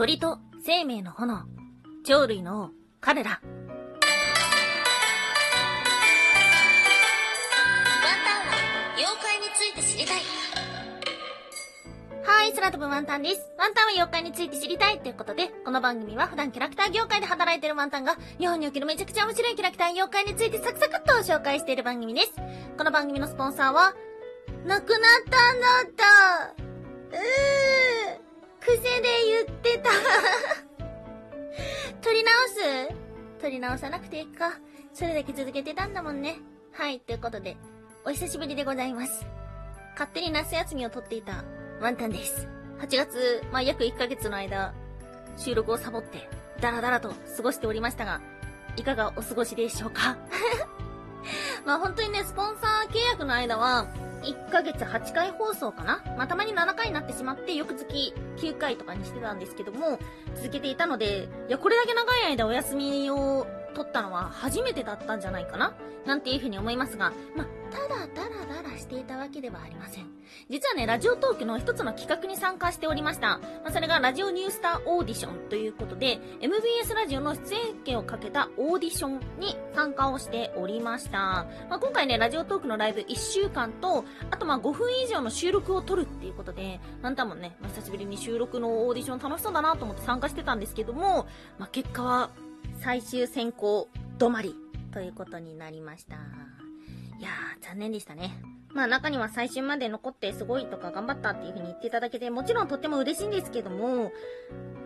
鳥と生命の炎、鳥類の王、彼ら。ワンタンは妖怪について知りたい。はい、空飛ぶワンタンです。ワンタンは妖怪について知りたいということで、この番組は普段キャラクター業界で働いているワンタンが、日本におけるめちゃくちゃ面白いキャラクター妖怪についてサクサクっと紹介している番組です。この番組のスポンサーは、なくなったんだった。うー。癖で言ってた。取り直す？取り直さなくていいか。それだけ続けてたんだもんね。はい、ということで、お久しぶりでございます。勝手に夏休みを取っていたワンタンです。8月、まあ、約1ヶ月の間、収録をサボって、ダラダラと過ごしておりましたが、いかがお過ごしでしょうか？まあ本当にね、スポンサー契約の間は、1ヶ月8回放送かな？まあたまに7回になってしまって、翌月9回とかにしてたんですけども、続けていたので、いや、これだけ長い間お休みを取ったのは初めてだったんじゃないかな？なんていうふうに思いますが、まあ、ただダラダラしていたわけではありません。実はね、ラジオトークの一つの企画に参加しておりました。まあ、それがラジオニュースターオーディションということで、MBS ラジオの出演権をかけたオーディションに参加をしておりました。まあ、今回ね、ラジオトークのライブ1週間と、あとまあ5分以上の収録を撮るっていうことで、なんたもね、まあ、久しぶりに収録のオーディション楽しそうだなと思って参加してたんですけども、まあ、結果は最終選考止まりということになりました。いやー、残念でしたね。まあ中には最終まで残ってすごいとか頑張ったっていう風に言っていただけて、もちろんとっても嬉しいんですけども、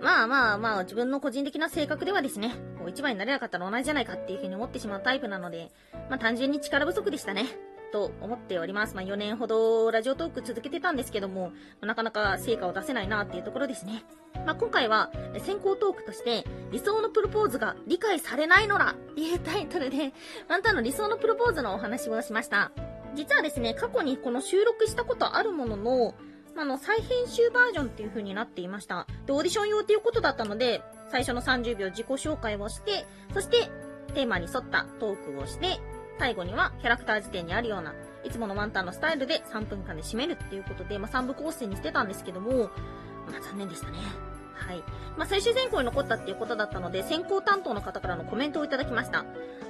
まあまあまあ自分の個人的な性格ではですね、こう一番になれなかったら同じじゃないかっていう風に思ってしまうタイプなので、まあ単純に力不足でしたね。と思っております。まあ4年ほどラジオトーク続けてたんですけども、なかなか成果を出せないなっていうところですね。まあ今回は先行トークとして、理想のプロポーズが理解されないのらっていうタイトルで、ワンタンの理想のプロポーズのお話をしました。実はですね、過去にこの収録したことあるものの、ま、あの、再編集バージョンっていう風になっていました。で、オーディション用っていうことだったので、最初の30秒自己紹介をして、そして、テーマに沿ったトークをして、最後にはキャラクター辞典にあるような、いつものワンタンのスタイルで3分間で締めるっていうことで、まあ、3部構成にしてたんですけども、まあ、残念でしたね。はい。まあ、最終選考に残ったっていうことだったので、選考担当の方からのコメントをいただきました。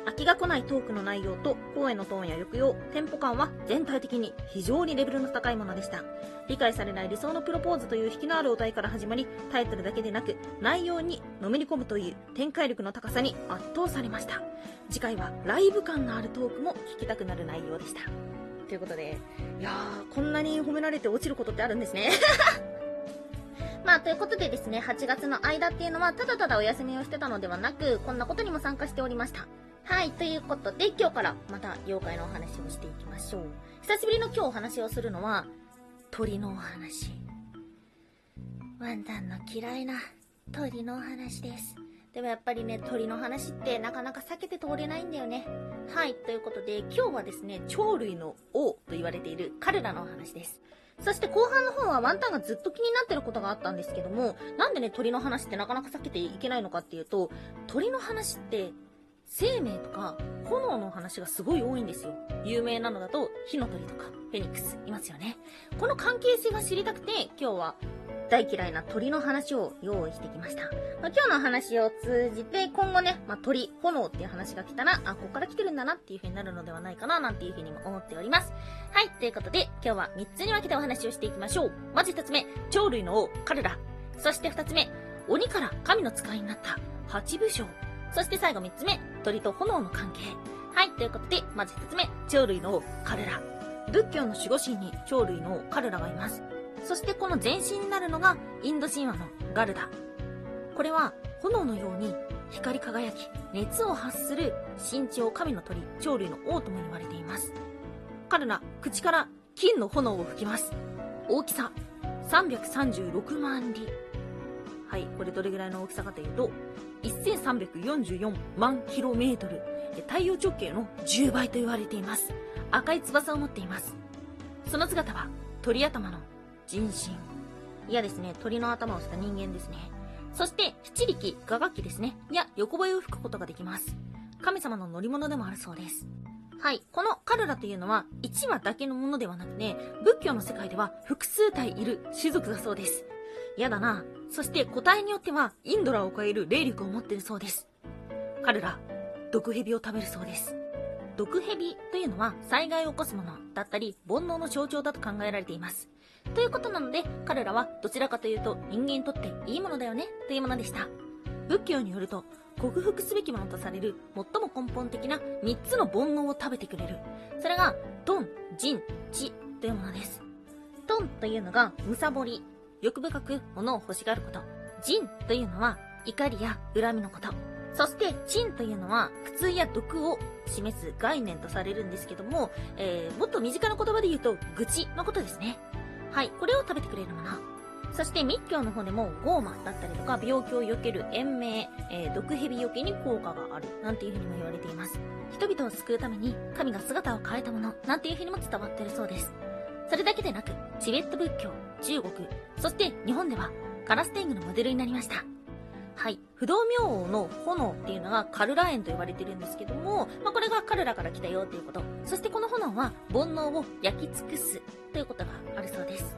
飽きが来ないトークの内容と、声のトーンや抑揚、テンポ感は全体的に非常にレベルの高いものでした。理解されない理想のプロポーズという引きのあるお題から始まり、タイトルだけでなく、内容にのめり込むという展開力の高さに圧倒されました。次回はライブ感のあるトークも聞きたくなる内容でした。ということで、いやー、こんなに褒められて落ちることってあるんですね。まあ、ということでですね、8月の間っていうのは、ただただお休みをしてたのではなく、こんなことにも参加しておりました。はい、ということで、今日からまた妖怪のお話をしていきましょう。久しぶりの今日お話をするのは、鳥のお話。ワンタンの嫌いな鳥のお話です。でもやっぱりね、鳥の話ってなかなか避けて通れないんだよね。はい、ということで、今日はですね、鳥類の王と言われている彼らのお話です。そして後半の方はワンタンがずっと気になってることがあったんですけども、なんでね、鳥の話ってなかなか避けていけないのかっていうと、鳥の話って、生命とか炎の話がすごい多いんですよ。有名なのだと、火の鳥とか、フェニックス、いますよね。この関係性が知りたくて、今日は大嫌いな鳥の話を用意してきました。まあ、今日の話を通じて、今後ね、まあ、鳥、炎っていう話が来たら、あ、ここから来てるんだなっていう風になるのではないかな、なんていう風にも思っております。はい、ということで、今日は3つに分けてお話をしていきましょう。まず1つ目、鳥類の王、彼ら。そして2つ目、鬼から神の使いになった、八部将。そして最後3つ目、鳥と炎の関係。はい、ということで、まず1つ目、鳥類の王、彼ら。仏教の守護神に鳥類の王、彼らがいます。そしてこの前身になるのが、インド神話のガルダ。これは、炎のように光り輝き、熱を発する身長神の鳥、鳥類の王とも言われています。彼ら、口から金の炎を吹きます。大きさ、336万里。はい、これどれぐらいの大きさかというと、1344万キロメートル。太陽直径の10倍と言われています。赤い翼を持っています。その姿は、鳥頭の人身。いやですね、鳥の頭をした人間ですね。そして、七力、雅楽器ですね。いや、横笛を吹くことができます。神様の乗り物でもあるそうです。はい。この彼らというのは、1羽だけのものではなくて、仏教の世界では複数体いる種族だそうです。やだな。そして個体によってはインドラを超える霊力を持っているそうです。彼ら、毒蛇を食べるそうです。毒蛇というのは災害を起こすものだったり煩悩の象徴だと考えられています。ということなので彼らはどちらかというと人間にとっていいものだよねというものでした。仏教によると克服すべきものとされる最も根本的な3つの煩悩を食べてくれる。それが、トン、ジン、チというものです。トンというのが、むさぼり。欲深く物を欲しがること。ジンというのは、怒りや恨みのこと。そして、チンというのは、苦痛や毒を示す概念とされるんですけども、えー、もっと身近な言葉で言うと、愚痴のことですね。はい、これを食べてくれるもの。そして密教の方でもゴーマだったりとか病気を避ける延命、えー、毒蛇避けに効果があるなんていうふうにも言われています。人々を救うために神が姿を変えたものなんていうふうにも伝わってるそうです。それだけでなく、チベット仏教、中国、そして日本ではカラス天狗のモデルになりました。はい。不動明王の炎っていうのがカルラ炎と呼ばれてるんですけども、まあ、これがカルラから来たよっていうこと。そしてこの炎は煩悩を焼き尽くすということがあるそうです。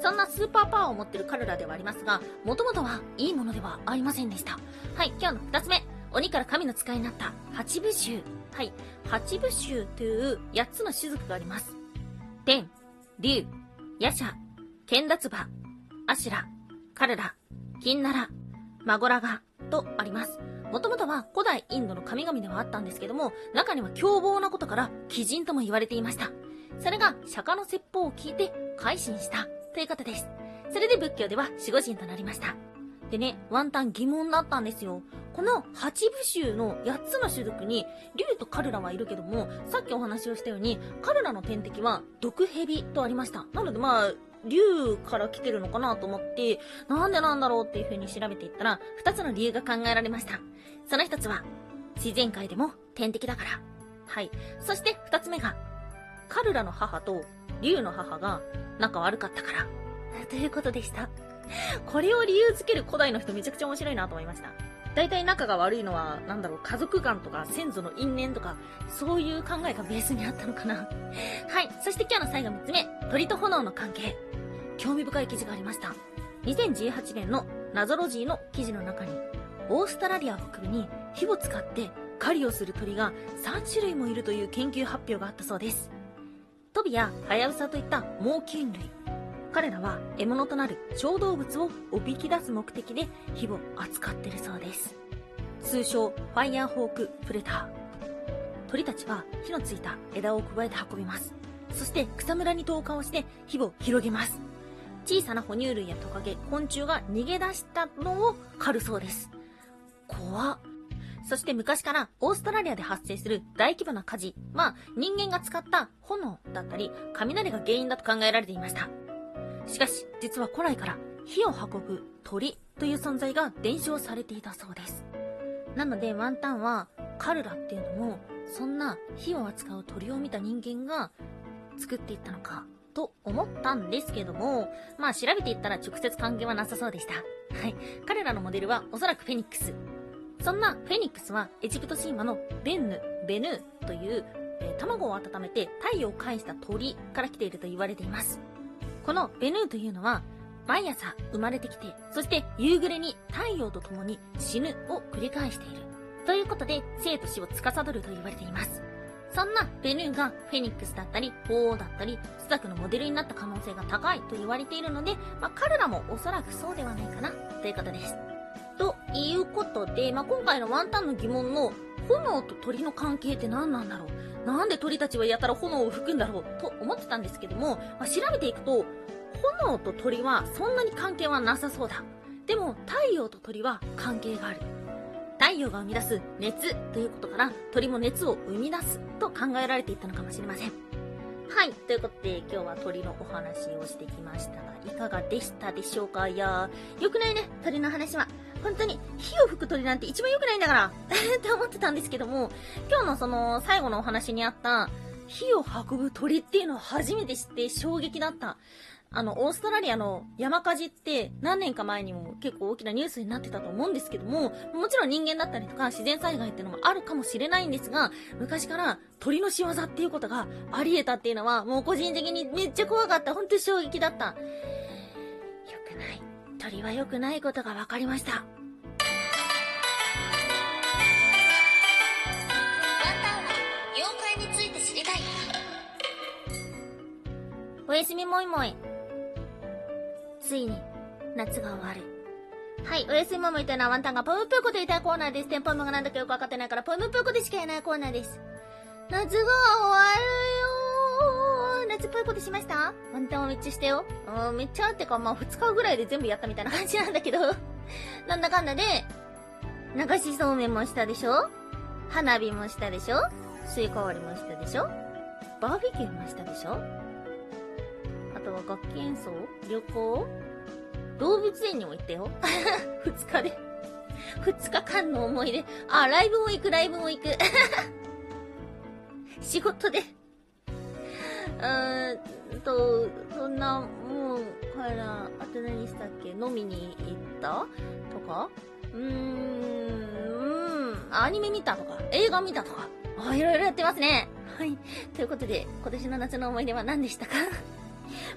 そんなスーパーパワーを持ってるカルラではありますが、もともとはいいものではありませんでした。はい、今日の二つ目。鬼から神の使いになった八部衆。はい、八部衆という八つの種族があります。天、竜、ヤシャ、ケンダツバ、アシュラ、カルラ、キンナラ、マゴラガとあります。もともとは古代インドの神々ではあったんですけども、中には凶暴なことから鬼人とも言われていました。それが釈迦の説法を聞いて改心したということです。それで仏教では守護神となりました。でね、ワンタン疑問だったんですよ。この八部衆の8つの種族に、竜とカルラはいるけども、さっきお話をしたように、カルラの天敵は毒蛇とありました。なのでまあ、竜から来てるのかなと思って、なんでなんだろうっていう風に調べていったら、2つの理由が考えられました。その1つは、自然界でも天敵だから。はい。そして2つ目が、カルラの母と竜の母が仲悪かったから。ということでした。これを理由づける古代の人めちゃくちゃ面白いなと思いました。大体仲が悪いのは、なんだろう、家族間とか先祖の因縁とか、そういう考えがベースにあったのかな。はい。そして今日の最後3つ目、鳥と炎の関係。興味深い記事がありました。2018年のナゾロジーの記事の中に、オーストラリア北部に火を使って狩りをする鳥が3種類もいるという研究発表があったそうです。トビやハヤブサといった猛禽類。彼らは獲物となる小動物をおびき出す目的で火を扱ってるそうです。通称、ファイヤーホークプレター。鳥たちは火のついた枝を加えて運びます。そして草むらに投下をして火を広げます。小さな哺乳類やトカゲ、昆虫が逃げ出したのを狩るそうです。怖っ。そして昔からオーストラリアで発生する大規模な火事は人間が使った炎だったり雷が原因だと考えられていました。しかし実は古来から火を運ぶ鳥という存在が伝承されていたそうです。なのでワンタンはカルラっていうのもそんな火を扱う鳥を見た人間が作っていったのかと思ったんですけども、まあ調べていったら直接関係はなさそうでした。はい。彼らのモデルはおそらくフェニックス。そんなフェニックスはエジプト神話のベンヌ、ベヌーという、えー卵を温めて太陽を介した鳥から来ていると言われています。このベヌーというのは、毎朝生まれてきて、そして夕暮れに太陽と共に死ぬを繰り返している。ということで、生と死を司ると言われています。そんなベヌーがフェニックスだったり、鳳凰だったり、スザクのモデルになった可能性が高いと言われているので、まあ、彼らもおそらくそうではないかな、ということです。ということで、まあ、今回のワンタンの疑問の、炎と鳥の関係って何なんだろう？なんで鳥たちはやたら炎を吹くんだろうと思ってたんですけども、まあ、調べていくと、炎と鳥はそんなに関係はなさそうだ。でも、太陽と鳥は関係がある。太陽が生み出す熱ということから、鳥も熱を生み出すと考えられていたのかもしれません。はい。ということで、今日は鳥のお話をしてきましたが、いかがでしたでしょうか？いやー、よくないね、鳥の話は。本当に、火を吹く鳥なんて一番良くないんだから って思ってたんですけども、今日のその、最後のお話にあった、火を運ぶ鳥っていうのを初めて知って衝撃だった。あの、オーストラリアの山火事って何年か前にも結構大きなニュースになってたと思うんですけども、もちろん人間だったりとか自然災害っていうのもあるかもしれないんですが、昔から鳥の仕業っていうことがあり得たっていうのは、もう個人的にめっちゃ怖かった。本当に衝撃だった。よくない。鳥は良くないことが分かりました。おやすみもいもい。ついに、夏が終わる。はい、おやすみもいもいというのはワンタンがポムプーコと言いたいコーナーです。テンポムがなんだかよくわかってないから、ポムプーコでしか言えないコーナーです。夏が終わるよ。夏っぽいことしました？ワンタンはめっちゃしたよ。うん、めっちゃってか、まあ2日ぐらいで全部やったみたいな感じなんだけど。なんだかんだで、流しそうめんもしたでしょ？花火もしたでしょ？スイカ割りもしたでしょ？バーベキューもしたでしょ？あとは楽器演奏旅行？動物園にも行ったよ。二日で。二日間の思い出。あ、ライブも行く、ライブも行く。仕事で。うーんと、そんな、もう、から、あと何したっけ？飲みに行った？とか？うーん、うん、アニメ見たとか、映画見たとか？あ、いろいろやってますね。はい。ということで、今年の夏の思い出は何でしたか？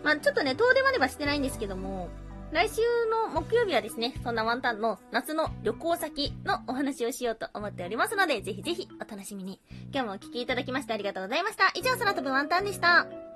まあちょっとね、遠出まではしてないんですけども、来週の木曜日はですね、そんなワンタンの夏の旅行先のお話をしようと思っておりますので、ぜひぜひお楽しみに。今日もお聴きいただきましてありがとうございました。以上、空飛ぶワンタンでした。